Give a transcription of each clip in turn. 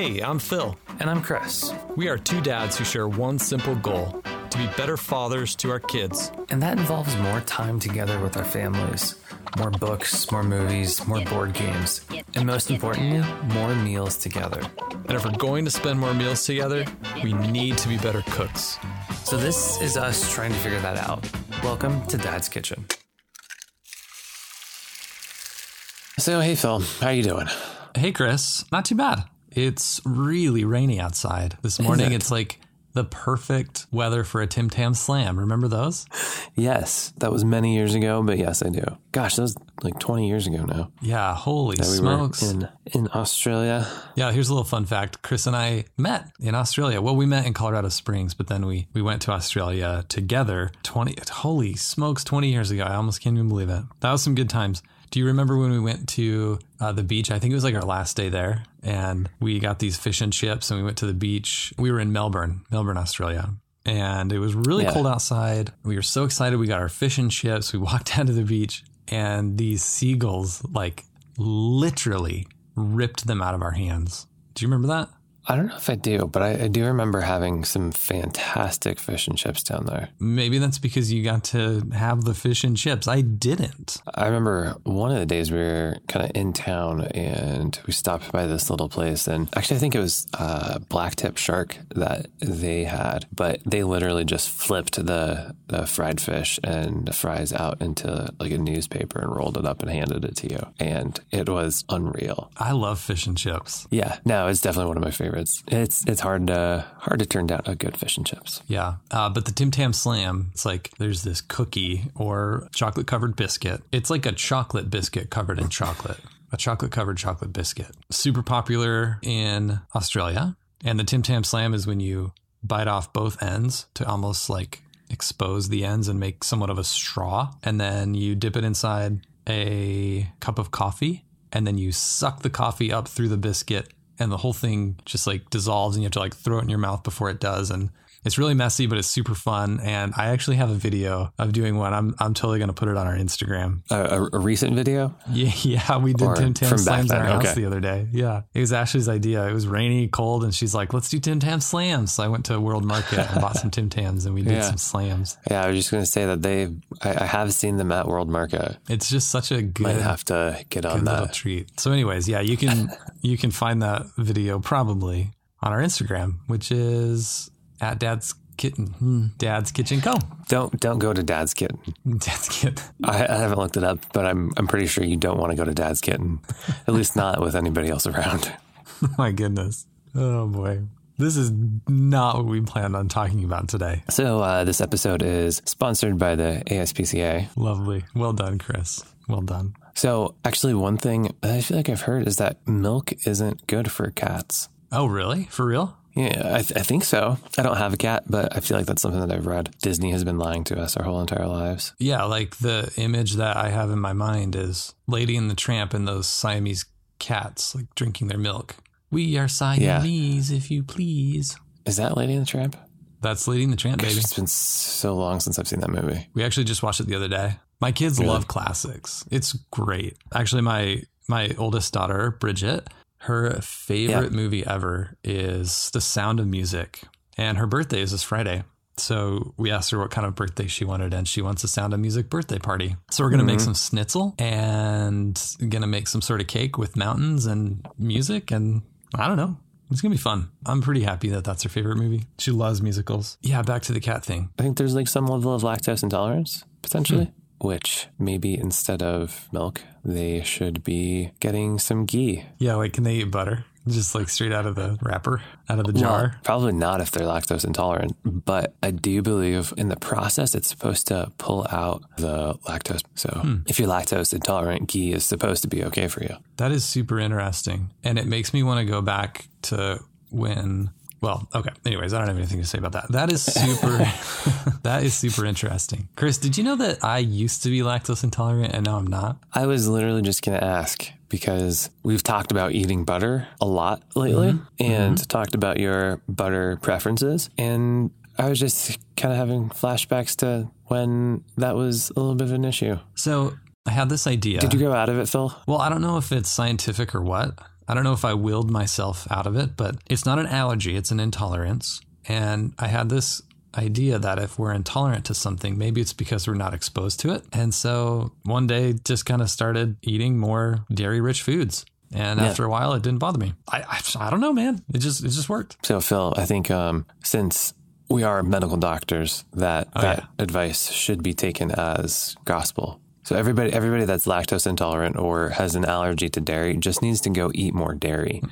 Hey, I'm Phil. And I'm Chris. We are two dads who share one simple goal to be better fathers to our kids. And that involves more time together with our families, more books, more movies, more board games, and most importantly, more meals together. And if we're going to spend more meals together, we need to be better cooks. So this is us trying to figure that out. Welcome to Dad's Kitchen. So, hey Phil, how you doing? Hey Chris, not too bad. It's really rainy outside. This morning it? it's like the perfect weather for a Tim Tam Slam. Remember those? Yes, that was many years ago, but yes, I do. Gosh, that was like 20 years ago now. Yeah, holy that we smokes. in in Australia. Yeah, here's a little fun fact. Chris and I met in Australia. Well, we met in Colorado Springs, but then we we went to Australia together 20 holy smokes 20 years ago. I almost can't even believe it. That was some good times. Do you remember when we went to uh, the beach? I think it was like our last day there, and we got these fish and chips, and we went to the beach. We were in Melbourne, Melbourne, Australia, and it was really Yeah. cold outside. We were so excited. We got our fish and chips. We walked down to the beach, and these seagulls like literally ripped them out of our hands. Do you remember that? I don't know if I do, but I, I do remember having some fantastic fish and chips down there. Maybe that's because you got to have the fish and chips. I didn't. I remember one of the days we were kind of in town and we stopped by this little place. And actually, I think it was uh, blacktip shark that they had, but they literally just flipped the, the fried fish and the fries out into like a newspaper and rolled it up and handed it to you. And it was unreal. I love fish and chips. Yeah, no, it's definitely one of my favorites. It's it's hard to hard to turn down a good fish and chips. Yeah. Uh, but the Tim Tam Slam, it's like there's this cookie or chocolate covered biscuit. It's like a chocolate biscuit covered in chocolate, a chocolate covered chocolate biscuit. Super popular in Australia. And the Tim Tam Slam is when you bite off both ends to almost like expose the ends and make somewhat of a straw. And then you dip it inside a cup of coffee and then you suck the coffee up through the biscuit and the whole thing just like dissolves and you have to like throw it in your mouth before it does and it's really messy but it's super fun and i actually have a video of doing one i'm, I'm totally going to put it on our instagram A, a, a recent video. yeah, yeah we did Or tim tam slams in our then, house okay. the other day yeah it was ashley's idea it was rainy cold and she's like let's do tim tam slams so i went to world market and bought some tim tams and we did Yeah. some slams Yeah, I was just going to say that they. I, I have seen them at World Market. it's just such a good Might have to get on good little that. treat. So, anyways, yeah, you can you can find that video probably on our Instagram, which is at Dad's Kitten, hmm, Dad's Kitchen Co. Don't don't go to Dad's Kitten. Dad's Kitten. I, I haven't looked it up, but I'm I'm pretty sure you don't want to go to Dad's Kitten, at least not with anybody else around. My goodness. Oh boy. This is not what we planned on talking about today. So uh, this episode is sponsored by the ASPCA. Lovely. Well done, Chris. Well done. So actually, one thing I feel like I've heard is that milk isn't good for cats. Oh, really? For real? Yeah, I, th- I think so. I don't have a cat, but I feel like that's something that I've read. Disney has been lying to us our whole entire lives. Yeah, like the image that I have in my mind is Lady and the Tramp and those Siamese cats like drinking their milk. We are Siamese, if you please. Is that Lady and the Tramp? That's Lady and the Tramp, baby. It's been so long since I've seen that movie. We actually just watched it the other day. My kids Really? love classics. It's great. Actually, my my oldest daughter, Bridget, her favorite movie ever is The Sound of Music. And her birthday is this Friday. So we asked her what kind of birthday she wanted, and she wants a Sound of Music birthday party. So we're gonna make some schnitzel and gonna make some sort of cake with mountains and music, and I don't know. It's gonna be fun. I'm pretty happy that that's her favorite movie. She loves musicals. Yeah, back to the cat thing. I think there's like some level of lactose intolerance potentially, Hmm. Which maybe instead of milk, they should be getting some ghee. Yeah, like can they eat butter? Just like straight out of the wrapper, out of the Well, jar. probably not if they're lactose intolerant, but I do believe in the process it's supposed to pull out the lactose. So Hmm. if you're lactose intolerant, ghee is supposed to be okay for you. That is super interesting. And it makes me want to go back to when well, okay. Anyways, I don't have anything to say about that. That is super that is super interesting. Chris, did you know that I used to be lactose intolerant and now I'm not? I was literally just going to ask because we've talked about eating butter a lot lately mm-hmm. and mm-hmm. talked about your butter preferences. And I was just kind of having flashbacks to when that was a little bit of an issue. So I had this idea. Did you go out of it, Phil? Well, I don't know if it's scientific or what. I don't know if I willed myself out of it, but it's not an allergy, it's an intolerance. And I had this idea that if we're intolerant to something, maybe it's because we're not exposed to it. And so one day just kind of started eating more dairy rich foods. And Yeah. after a while, it didn't bother me. I, I, I don't know, man. It just, it just worked. So, Phil, I think um, since we are medical doctors, that Oh, that yeah. advice should be taken as gospel. So everybody, everybody that's lactose intolerant or has an allergy to dairy just needs to go eat more dairy,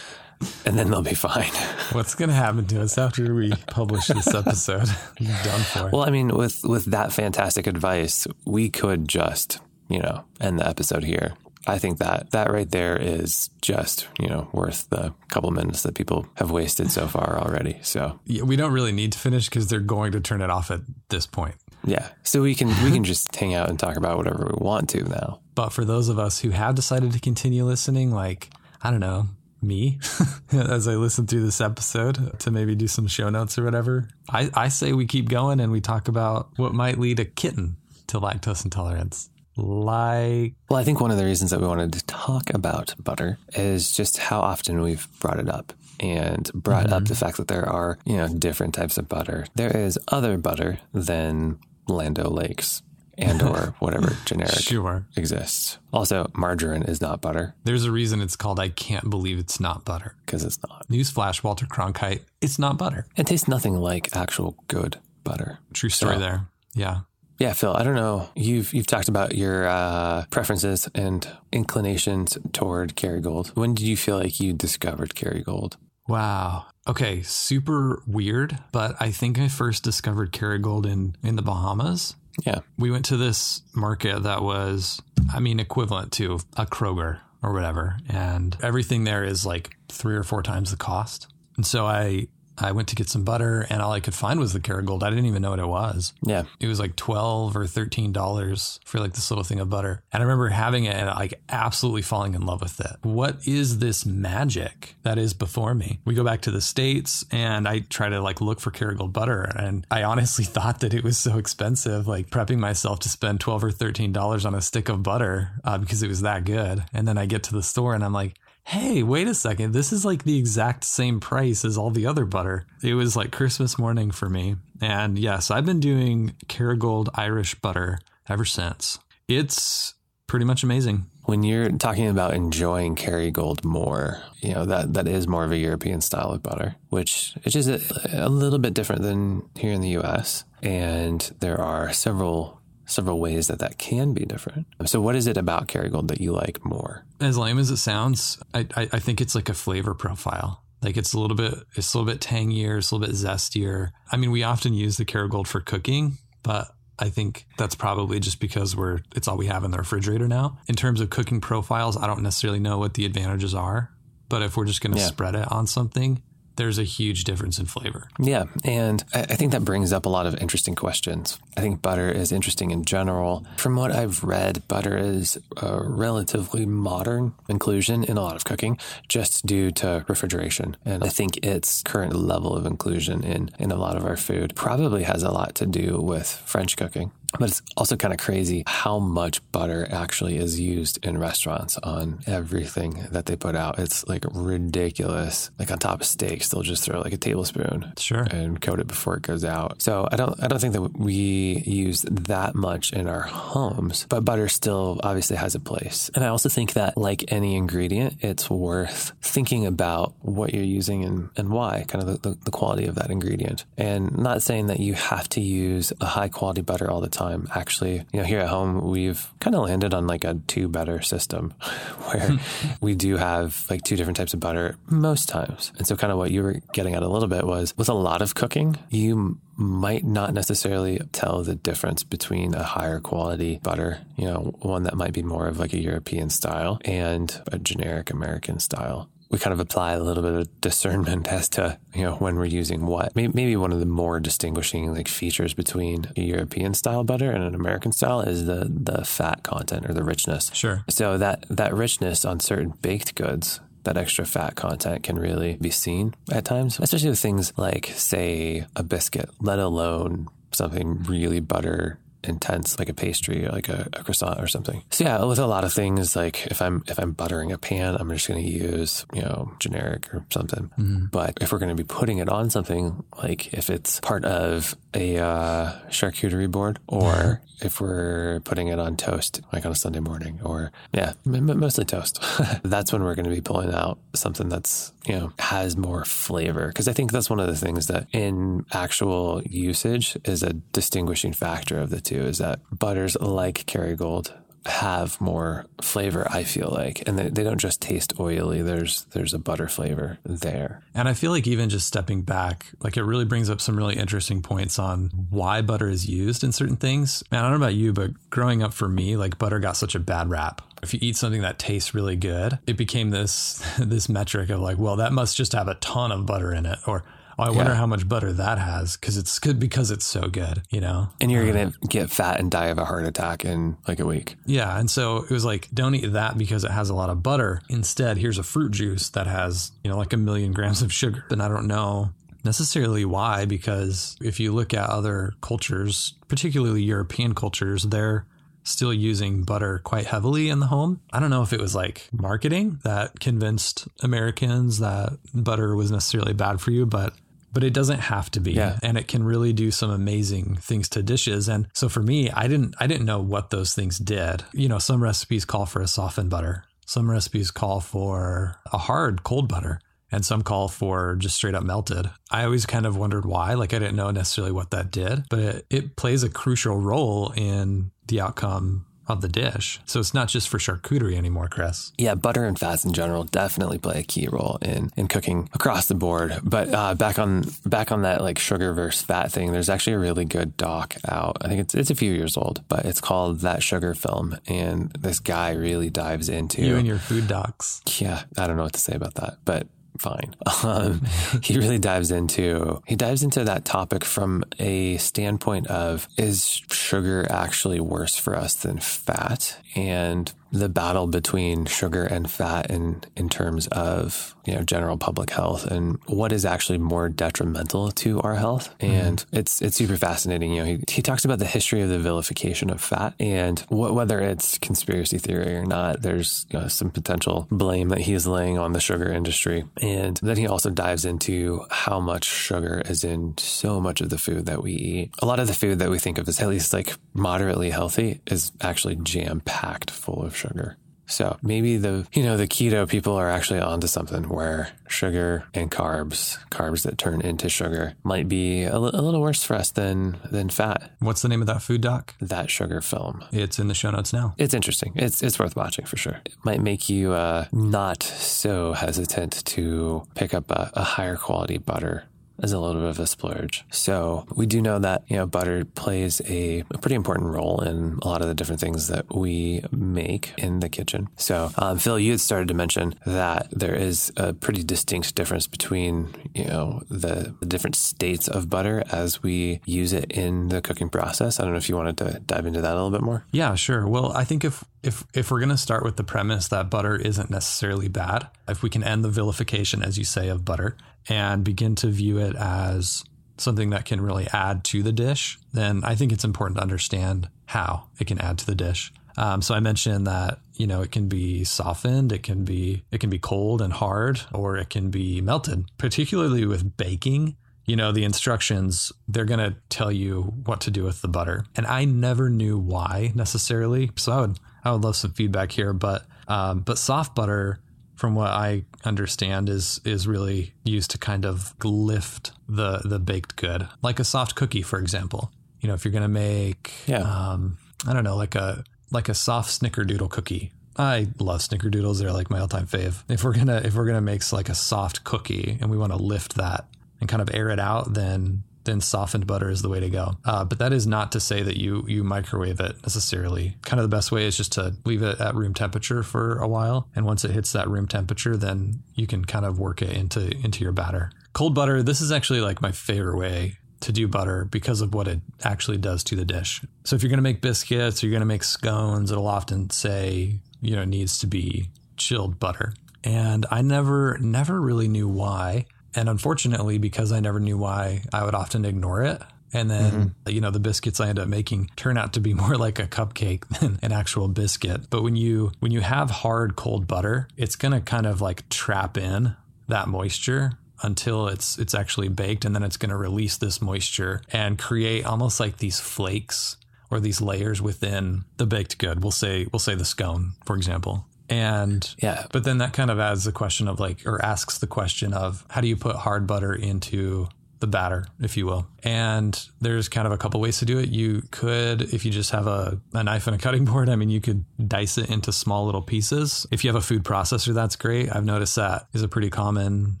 and then they'll be fine. What's going to happen to us after we publish this episode? Done for. Well, I mean, with with that fantastic advice, we could just you know end the episode here. I think that that right there is just you know worth the couple minutes that people have wasted so far already. So Yeah, we don't really need to finish because they're going to turn it off at this point. Yeah, so we can we can just hang out and talk about whatever we want to now. But for those of us who have decided to continue listening, like, I don't know, me, as I listen through this episode to maybe do some show notes or whatever, I, I say we keep going and we talk about what might lead a kitten to lactose intolerance. Like, Well, I think one of the reasons that we wanted to talk about butter is just how often we've brought it up and brought up the fact that there are, you know, different types of butter. There is other butter than Land O'Lakes and or whatever generic sure. exists. Also, margarine is not butter There's a reason it's called I Can't Believe It's Not Butter. because it's not. Newsflash, Walter Cronkite, it's not butter. It tastes nothing like actual good butter. True story So- there. Yeah. Yeah, Phil, I don't know. You've you've talked about your uh, preferences and inclinations toward Kerrygold. When did you feel like you discovered Kerrygold? Wow. Okay, super weird, but I think I first discovered Kerrygold in in the Bahamas. Yeah. We went to this market that was, I mean, equivalent to a Kroger or whatever, and everything there is like three or four times the cost. And so I I went to get some butter, and all I could find was the Kerrygold. I didn't even know what it was. Yeah. It was like twelve or thirteen dollars for like this little thing of butter. And I remember having it and like absolutely falling in love with it. What is this magic that is before me? We go back to the States and I try to like look for Kerrygold butter. And I honestly thought that it was so expensive, like prepping myself to spend twelve or thirteen dollars on a stick of butter uh, because it was that good. And then I get to the store and I'm like, hey, wait a second. This is like the exact same price as all the other butter. It was like Christmas morning for me. And yes, I've been doing Kerrygold Irish butter ever since. It's pretty much amazing. When you're talking about enjoying Kerrygold more, you know, that, that is more of a European style of butter, which which is a, a little bit different than here in the US. And there are several several ways that that can be different. So what is it about Kerrygold that you like more? As lame as it sounds, I, I, I think it's like a flavor profile. Like it's a little bit, it's a little bit tangier, it's a little bit zestier. I mean, we often use the Kerrygold for cooking, but I think that's probably just because we're it's all we have in the refrigerator now. In terms of cooking profiles, I don't necessarily know what the advantages are, but if we're just going to Yeah. spread it on something, there's a huge difference in flavor. Yeah, and I think that brings up a lot of interesting questions. I think butter is interesting in general. From what I've read, butter is a relatively modern inclusion in a lot of cooking just due to refrigeration. And I think its current level of inclusion in, in a lot of our food probably has a lot to do with French cooking. But it's also kind of crazy how much butter actually is used in restaurants on everything that they put out. It's like ridiculous. Like on top of steaks, they'll just throw like a tablespoon Sure. and coat it before it goes out. So I don't I don't think that we use that much in our homes, but butter still obviously has a place. And I also think that like any ingredient, it's worth thinking about what you're using and, and why, kind of the, the, the quality of that ingredient. And not saying that you have to use a high quality butter all the time. Actually, you know, here at home we've kind of landed on like a two better system where hmm. we do have like two different types of butter most times. And so kind of what you were getting at a little bit was with a lot of cooking, you might not necessarily tell the difference between a higher quality butter, you know, one that might be more of like a European style and a generic American style. We kind of apply a little bit of discernment as to, you know, when we're using what. Maybe, maybe one of the more distinguishing like features between a European style butter and an American style is the the fat content or the richness. Sure. So that that richness on certain baked goods, that extra fat content can really be seen at times, especially with things like say a biscuit, let alone something really butter intense, like a pastry, or like a, a croissant or something. So yeah, with a lot of things, like if I'm if I'm buttering a pan, I'm just going to use you know generic or something. Mm. But if we're going to be putting it on something, like if it's part of a uh, charcuterie board, or if we're putting it on toast, like on a Sunday morning, or yeah, mostly toast, that's when we're going to be pulling out something that's you know has more flavor. Because I think that's one of the things that in actual usage is a distinguishing factor of the two is that butters like Kerrygold have more flavor i feel like and they, they don't just taste oily there's there's a butter flavor there And I feel like even just stepping back, like it really brings up some really interesting points on why butter is used in certain things. And I don't know about you, but growing up for me, like butter got such a bad rap. If you eat something that tastes really good, it became this this metric of like, well, that must just have a ton of butter in it, or oh, I wonder Yeah. how much butter that has because it's good because it's so good, you know. and you're uh, gonna get fat and die of a heart attack in like a week Yeah, and so it was like, don't eat that because it has a lot of butter. Instead, here's a fruit juice that has, you know, like a million grams of sugar. And I don't know necessarily why, because if you look at other cultures, particularly European cultures, they're still using butter quite heavily in the home. I don't know if it was like marketing that convinced Americans that butter was necessarily bad for you, but but it doesn't have to be. Yeah. and it can really do some amazing things to dishes. And so for me i didn't i didn't know what those things did. You know some recipes call for a softened butter. Some recipes call for a hard cold butter. And some call for just straight up melted. I always kind of wondered why. Like i didn't know necessarily what that did but it, it plays a crucial role in the outcome of the dish so it's not just for charcuterie anymore chris Yeah, butter and fats in general definitely play a key role in in cooking across the board. But uh, back on back on that like sugar versus fat thing, there's actually a really good doc out. I think it's it's a few years old, but it's called That Sugar Film, and this guy really dives into you and your food docs yeah, I don't know what to say about that, but fine. Um, he really dives into he dives into that topic from a standpoint of is sugar actually worse for us than fat, and the battle between sugar and fat in in terms of you know general public health and what is actually more detrimental to our health. Mm-hmm. And it's it's super fascinating. You know he, he talks about the history of the vilification of fat and wh- whether it's conspiracy theory or not there's you know, some potential blame that he's laying on the sugar industry. And then he also dives into how much sugar is in so much of the food that we eat. A lot of the food that we think of as at least like moderately healthy is actually jam packed full of sugar so maybe the you know the keto people are actually onto something where sugar and carbs, carbs that turn into sugar, might be a, little worse for us than than fat. what's the name of that food doc That sugar film. it's in the show notes now It's interesting. It's it's worth watching for sure. It might make you uh, not so hesitant to pick up a, a higher quality butter as a little bit of a splurge. So we do know that you know butter plays a, a pretty important role in a lot of the different things that we make in the kitchen. So um, Phil, you had started to mention that there is a pretty distinct difference between you know the, the different states of butter as we use it in the cooking process. I don't know if you wanted to dive into that a little bit more. Yeah, sure. Well, I think if if if we're going to start with the premise that butter isn't necessarily bad, if we can end the vilification as you say of butter and begin to view it as something that can really add to the dish, then I think it's important to understand how it can add to the dish. Um, so I mentioned that you know it can be softened, it can be it can be cold and hard, or it can be melted. Particularly with baking, you know the instructions they're going to tell you what to do with the butter and i never knew why necessarily so i would i would love some feedback here but um, but soft butter from what i understand is is really used to kind of lift the the baked good like a soft cookie for example you know if you're going to make Yeah. um, i don't know like a like a soft snickerdoodle cookie I love snickerdoodles. They're like my all-time fave. If we're gonna if we're gonna make like a soft cookie and we want to lift that and kind of air it out, then then softened butter is the way to go. Uh, but that is not to say that you you microwave it necessarily. Kind of the best way is just to leave it at room temperature for a while, and once it hits that room temperature, then you can kind of work it into into your batter. Cold butter. This is actually like my favorite way to do butter because of what it actually does to the dish. So if you're going to make biscuits or you're going to make scones, it'll often say, you know, needs to be chilled butter. And I never never really knew why. And unfortunately, because I never knew why, I would often ignore it. And then, mm-hmm. you know, the biscuits I end up making turn out to be more like a cupcake than an actual biscuit. But when you when you have hard cold butter, it's going to kind of like trap in that moisture until it's it's actually baked and then it's going to release this moisture and create almost like these flakes or these layers within the baked good. We'll say we'll say the scone, for example. And Yeah. but then that kind of adds the question of like, or asks the question of how do you put hard butter into the batter, if you will. And there's kind of a couple ways to do it. You could, if you just have a, a knife and a cutting board, I mean, you could dice it into small little pieces. If you have a food processor, that's great. I've noticed that is a pretty common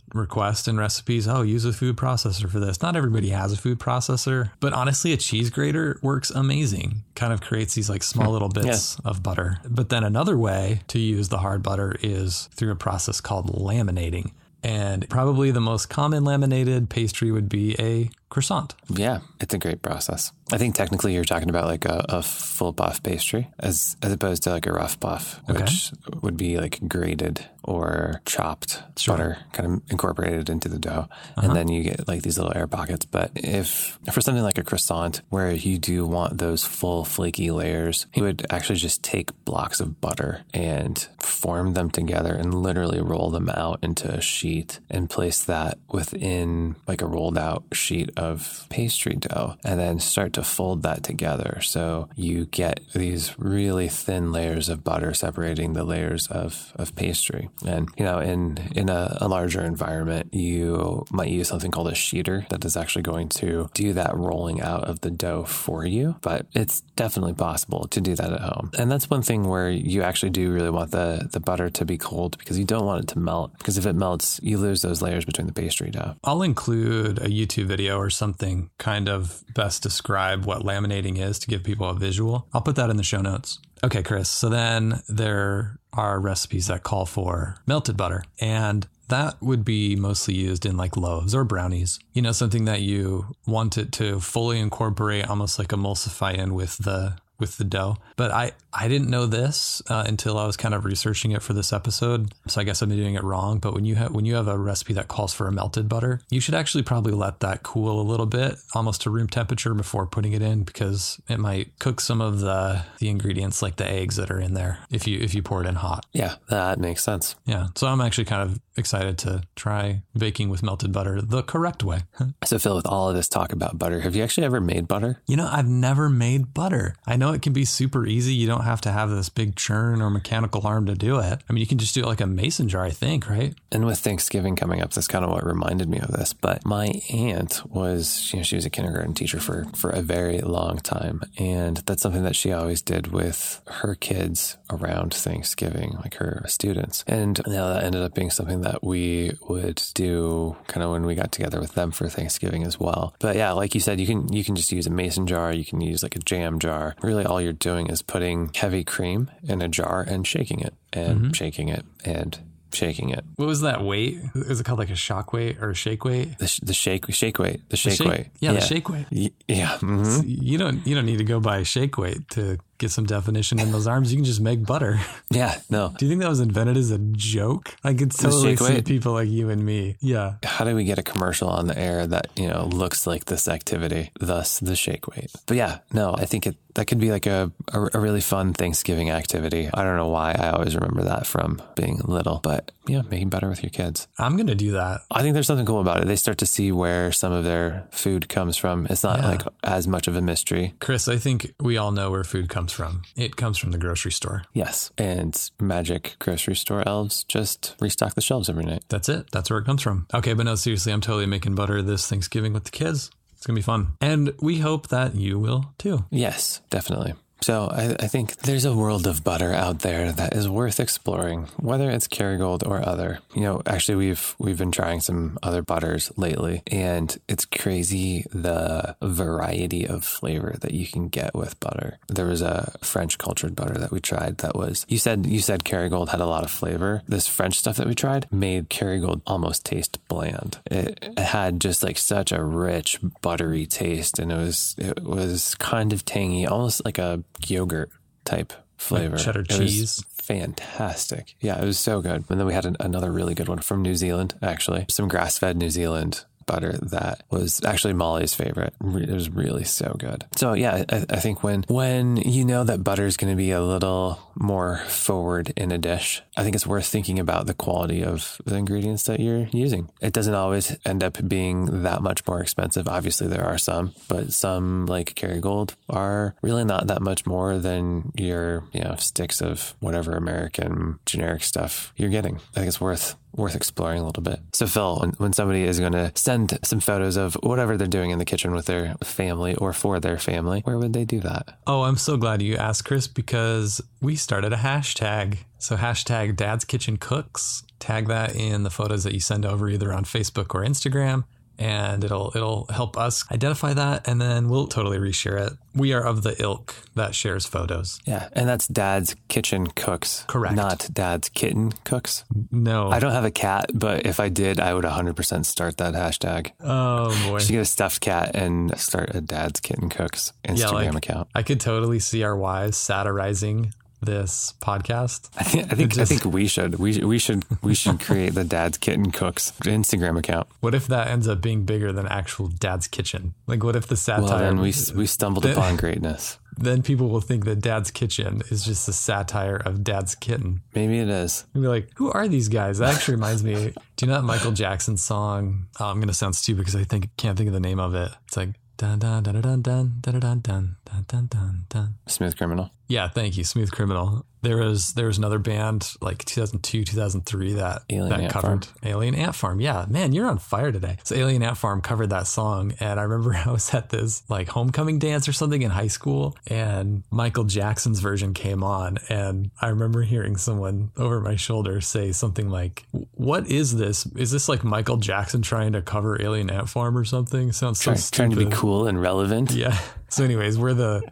request in recipes. Oh, use a food processor for this. Not everybody has a food processor, but honestly, a cheese grater works amazing. Kind of creates these like small little bits of butter. But then another way to use the hard butter is through a process called laminating. And probably the most common laminated pastry would be a croissant. Yeah, it's a great process. I think technically you're talking about like a, a full puff pastry as as opposed to like a rough puff, which would be like grated or chopped butter kind of incorporated into the dough. And uh-huh. then you get like these little air pockets. But if for something like a croissant where you do want those full flaky layers, you would actually just take blocks of butter and form them together and literally roll them out into a sheet and place that within like a rolled out sheet of pastry dough and then start to fold that together. So you get these really thin layers of butter separating the layers of, of pastry. And, you know, in, in a, a larger environment, you might use something called a sheeter that is actually going to do that rolling out of the dough for you. But it's definitely possible to do that at home. And that's one thing where you actually do really want the, the butter to be cold because you don't want it to melt. Because if it melts, you lose those layers between the pastry dough. I'll include a YouTube video or something kind of best describe what laminating is to give people a visual. I'll put that in the show notes. Okay, Chris. So then there are recipes that call for melted butter and that would be mostly used in like loaves or brownies. You know, something that you want it to fully incorporate, almost like emulsify in with the with the dough. But I I didn't know this uh, until I was kind of researching it for this episode. So I guess I'm doing it wrong. But when you have when you have a recipe that calls for a melted butter, you should actually probably let that cool a little bit, almost to room temperature, before putting it in, because it might cook some of the the ingredients like the eggs that are in there if you if you pour it in hot. Yeah, that makes sense. Yeah. So I'm actually kind of excited to try baking with melted butter the correct way. So, Phil, with all of this talk about butter, have you actually ever made butter? You know, I've never made butter. I know it can be super easy. You don't have to have this big churn or mechanical arm to do it. I mean, you can just do it like a mason jar, I think, right? And with Thanksgiving coming up, that's kind of what reminded me of this. But my aunt was, you know, she was a kindergarten teacher for, for a very long time. And that's something that she always did with her kids around Thanksgiving, like her students. And you know, that ended up being something that we would do kind of when we got together with them for Thanksgiving as well. But yeah, like you said, you can, you can just use a mason jar. You can use like a jam jar. Really all you're doing is putting heavy cream in a jar and shaking it and shaking it and shaking it. What was that weight? Is it called like a shock weight or a shake weight? The, sh- the shake shake weight. The shake, Shake- weight. Yeah, the shake weight. Y- yeah. mhm. You don't you don't need to go by shake weight to get some definition in those arms. You can just make butter. Yeah. No. Do you think that was invented as a joke? I could totally see weight? people like you and me. Yeah. How do we get a commercial on the air that you know looks like this activity? Thus, the shake weight. But yeah, no, I think it that could be like a, a a really fun Thanksgiving activity. I don't know why I always remember that from being little, but yeah, making butter with your kids. I'm gonna do that. I think there's something cool about it. They start to see where some of their food comes from. It's not Yeah. like as much of a mystery. Chris, I think we all know where food comes from. It comes from the grocery store. Yes. And magic grocery store elves just restock the shelves every night. That's it. That's where it comes from. Okay, but no, seriously, I'm totally making butter this Thanksgiving with the kids. It's gonna be fun. And we hope that you will too. Yes, definitely. So I, I think there's a world of butter out there that is worth exploring, whether it's Kerrygold or other. You know, actually we've we've been trying some other butters lately, and it's crazy the variety of flavor that you can get with butter. There was a French cultured butter that we tried that was you said you said Kerrygold had a lot of flavor. This French stuff that we tried made Kerrygold almost taste bland. It, it had just like such a rich buttery taste, and it was it was kind of tangy, almost like a yogurt type flavor. cheddar It cheese? fantastic. Yeah, it was so good. And then we had an, another really good one from New Zealand, actually. Some grass fed New Zealand butter that was actually Molly's favorite. It was really so good. So yeah, I, I think when when you know that butter is going to be a little more forward in a dish, I think it's worth thinking about the quality of the ingredients that you're using. It doesn't always end up being that much more expensive. Obviously, there are some, but some like Kerrygold are really not that much more than your you know sticks of whatever American generic stuff you're getting. I think it's worth worth exploring a little bit. So, Phil, when, when somebody is going to send some photos of whatever they're doing in the kitchen with their family or for their family, where would they do that? Oh, I'm so glad you asked, Chris, because we started a hashtag. So, hashtag Dad's Kitchen Cooks. Tag that in the photos that you send over either on Facebook or Instagram and it'll it'll help us identify that and then we'll totally reshare it. We are of the ilk that shares photos. Yeah, and that's Dad's Kitchen Cooks. Correct. Not Dad's Kitten Cooks. No. I don't have a cat, but if I did, I would 100% start that hashtag. Oh boy. Should get a stuffed cat and start a Dad's Kitten Cooks Instagram yeah, like, account. I could totally see our wives satirizing this podcast. I think I think, just, I think we should we we should we should create the Dad's Kitten Cooks Instagram account. What if that ends up being bigger than actual Dad's Kitchen? Like, what if the satire? Well, then we we stumbled then, upon greatness. Then people will think that Dad's Kitchen is just a satire of Dad's Kitten. Maybe it is. And be like, who are these guys? That actually reminds me. Do you know that Michael Jackson song? Oh, I'm gonna sound stupid because I think can't think of the name of it. It's like dun dun dun dun dun dun dun dun dun dun dun dun. Smooth Criminal. Yeah, thank you, Smooth Criminal. There was there was another band like 2002, 2003 that Alien that Ant covered Farm. Alien Ant Farm. Yeah, man, you're on fire today. So Alien Ant Farm covered that song, and I remember I was at this like homecoming dance or something in high school, and Michael Jackson's version came on, and I remember hearing someone over my shoulder say something like, "What is this? Is this like Michael Jackson trying to cover Alien Ant Farm or something?" Sounds so Try, trying to be cool and relevant. Yeah. So, anyways, we're the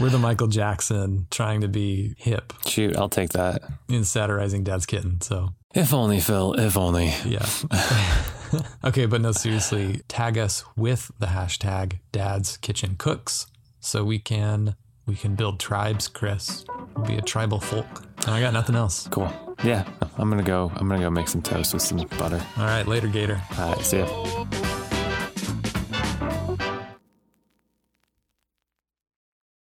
we're the Michael Jackson trying to be hip Shoot, I'll take that. in satirizing Dad's kitten. So, If only, Phil. If only. yeah. okay, but no, seriously, tag us with the hashtag Dad's Kitchen Cooks so we can we can build tribes, Chris. We'll be a tribal folk. And I got nothing else. Cool. Yeah, I'm gonna go. I'm gonna go make some toast with some butter. All right, later, Gator. All right, see ya.